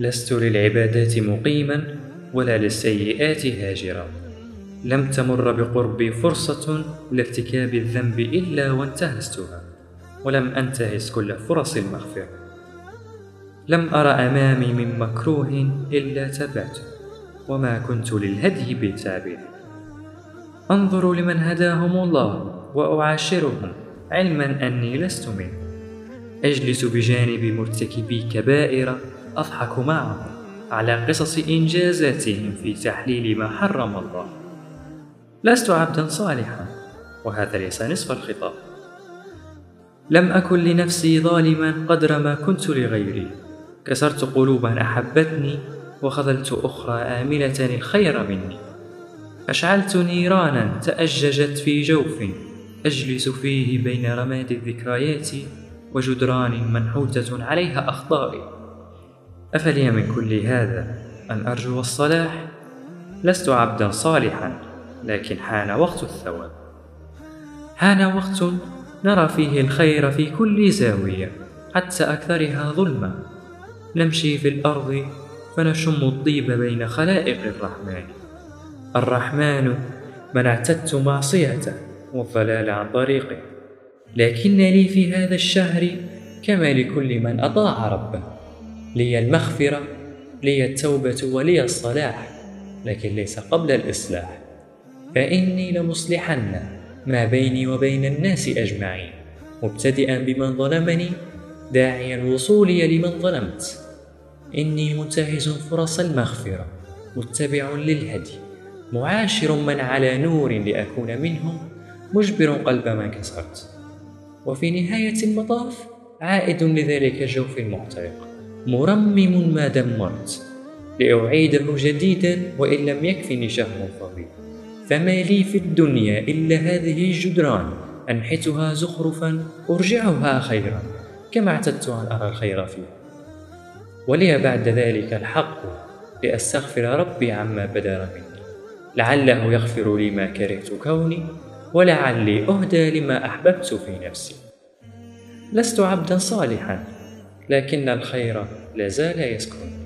لست للعبادات مقيما ولا للسيئات هاجرا. لم تمر بقربي فرصة لارتكاب الذنب إلا وانتهزتها ولم أنتهز كل فرص المغفرة. لم أر أمامي من مكروه إلا تبعته وما كنت للهدي بتابع. أنظر لمن هداهم الله وأعاشرهم علما أني لست منه. أجلس بجانب مرتكبي كبائر أضحك معهم على قصص إنجازاتهم في تحليل ما حرم الله. لست عبدا صالحا وهذا ليس نصف الخطاب. لم أكن لنفسي ظالما قدر ما كنت لغيري. كسرت قلوبا أحبتني وخذلت أخرى آملة الخير مني. أشعلت نيرانا تأججت في جوف أجلس فيه بين رماد الذكريات وجدران منحوتة عليها أخطائي. أفلي من كل هذا أن أرجو الصلاح؟ لست عبدا صالحا لكن حان وقت الثواب. حان وقت نرى فيه الخير في كل زاوية حتى أكثرها ظلما. نمشي في الأرض فنشم الطيب بين خلائق الرحمن. الرحمن من اعتدت معصيته والضلال عن طريقه. لكن لي في هذا الشهر كما لكل من أطاع ربه. لي المغفرة لي التوبة ولي الصلاح لكن ليس قبل الإصلاح. فإني لمصلحن ما بيني وبين الناس أجمعين مبتدئا بمن ظلمني داعيا الوصول لمن ظلمت. إني منتهز فرص المغفرة متبع للهدي معاشر من على نور لأكون منهم مجبر قلب من كسرت. وفي نهاية المطاف عائد لذلك الجوف المحترق مرمم ما دمرت لأعيده جديدا وإن لم يكفني شهر طويل. فما لي في الدنيا إلا هذه الجدران أنحتها زخرفا أرجعها خيرا كما اعتدت أن أرى الخير فيها ولي بعد ذلك الحق لأستغفر ربي عما بدر مني. لعله يغفر لي ما كرهت كوني ولعلي أهدى لما أحببت في نفسي. لست عبدا صالحا لكن الخير لا زال يسكن.